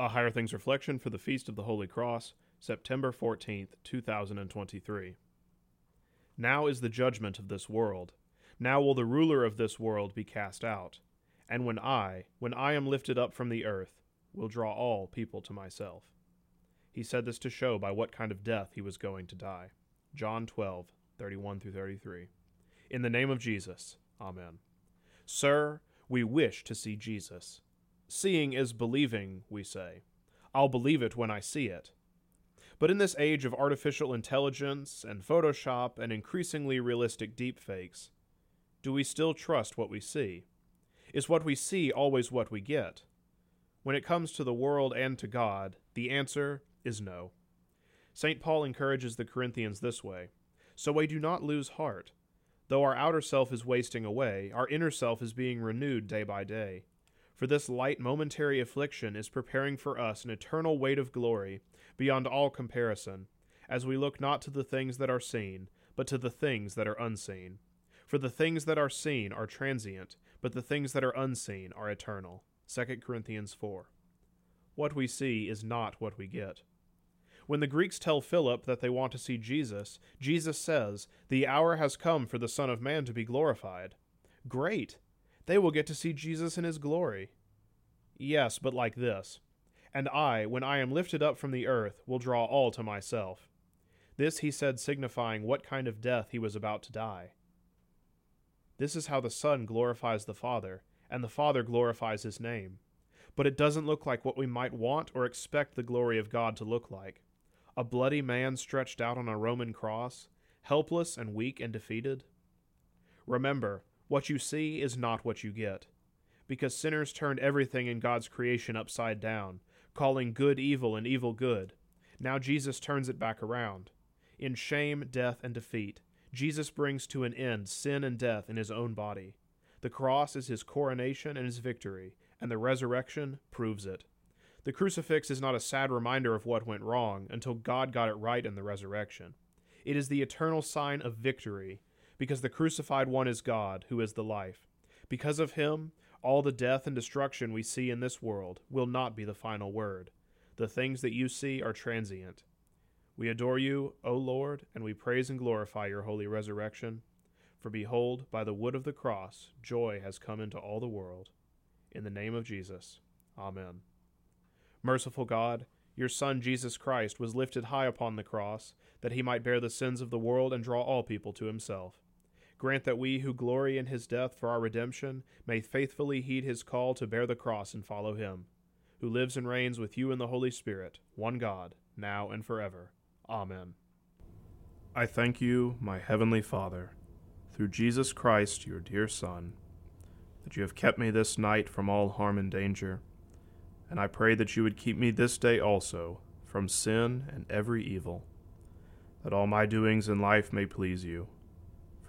A Higher Things Reflection for the Feast of the Holy Cross, September 14th, 2023. Now is the judgment of this world. Now will the ruler of this world be cast out. And when I, when I am lifted up from the earth, will draw all people to myself. He said this to show by what kind of death he was going to die. John 12, 31 through 33. In the name of Jesus, Amen. Sir, we wish to see Jesus. Seeing is believing, we say. I'll believe it when I see it. But in this age of artificial intelligence and Photoshop and increasingly realistic deepfakes, do we still trust what we see? Is what we see always what we get? When it comes to the world and to God, the answer is no. St. Paul encourages the Corinthians this way So we do not lose heart. Though our outer self is wasting away, our inner self is being renewed day by day. For this light momentary affliction is preparing for us an eternal weight of glory beyond all comparison, as we look not to the things that are seen, but to the things that are unseen. For the things that are seen are transient, but the things that are unseen are eternal. 2 Corinthians 4. What we see is not what we get. When the Greeks tell Philip that they want to see Jesus, Jesus says, The hour has come for the Son of Man to be glorified. Great! They will get to see Jesus in his glory. Yes, but like this. And I, when I am lifted up from the earth, will draw all to myself. This he said, signifying what kind of death he was about to die. This is how the Son glorifies the Father, and the Father glorifies his name. But it doesn't look like what we might want or expect the glory of God to look like. A bloody man stretched out on a Roman cross, helpless and weak and defeated. Remember, what you see is not what you get. Because sinners turned everything in God's creation upside down, calling good evil and evil good. Now Jesus turns it back around. In shame, death, and defeat, Jesus brings to an end sin and death in his own body. The cross is his coronation and his victory, and the resurrection proves it. The crucifix is not a sad reminder of what went wrong until God got it right in the resurrection. It is the eternal sign of victory because the crucified one is God, who is the life. Because of him, all the death and destruction we see in this world will not be the final word. The things that you see are transient. We adore you, O Lord, and we praise and glorify your holy resurrection. For behold, by the wood of the cross, joy has come into all the world. In the name of Jesus. Amen. Merciful God, your Son Jesus Christ was lifted high upon the cross, that he might bear the sins of the world and draw all people to himself. Grant that we who glory in his death for our redemption may faithfully heed his call to bear the cross and follow him, who lives and reigns with you in the Holy Spirit, one God, now and forever. Amen. I thank you, my heavenly Father, through Jesus Christ, your dear Son, that you have kept me this night from all harm and danger, and I pray that you would keep me this day also from sin and every evil, that all my doings in life may please you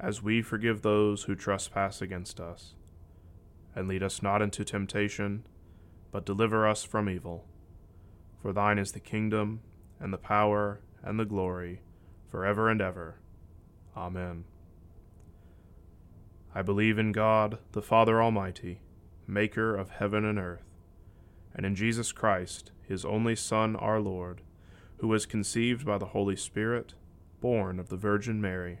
as we forgive those who trespass against us. And lead us not into temptation, but deliver us from evil. For thine is the kingdom, and the power, and the glory, for ever and ever. Amen. I believe in God, the Father Almighty, maker of heaven and earth, and in Jesus Christ, his only Son, our Lord, who was conceived by the Holy Spirit, born of the Virgin Mary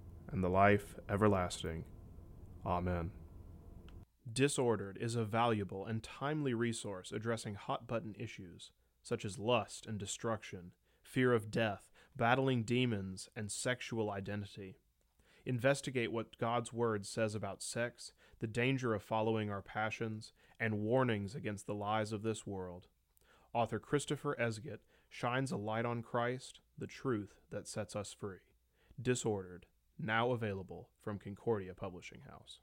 and the life everlasting. Amen. Disordered is a valuable and timely resource addressing hot button issues. such as lust and destruction, fear of death, battling demons, and sexual identity. Investigate what God's Word says about sex, the danger of following our passions, and warnings against the lies of this world. Author Christopher Esget shines a light on Christ, the truth that sets us free. Disordered, now available from Concordia Publishing House.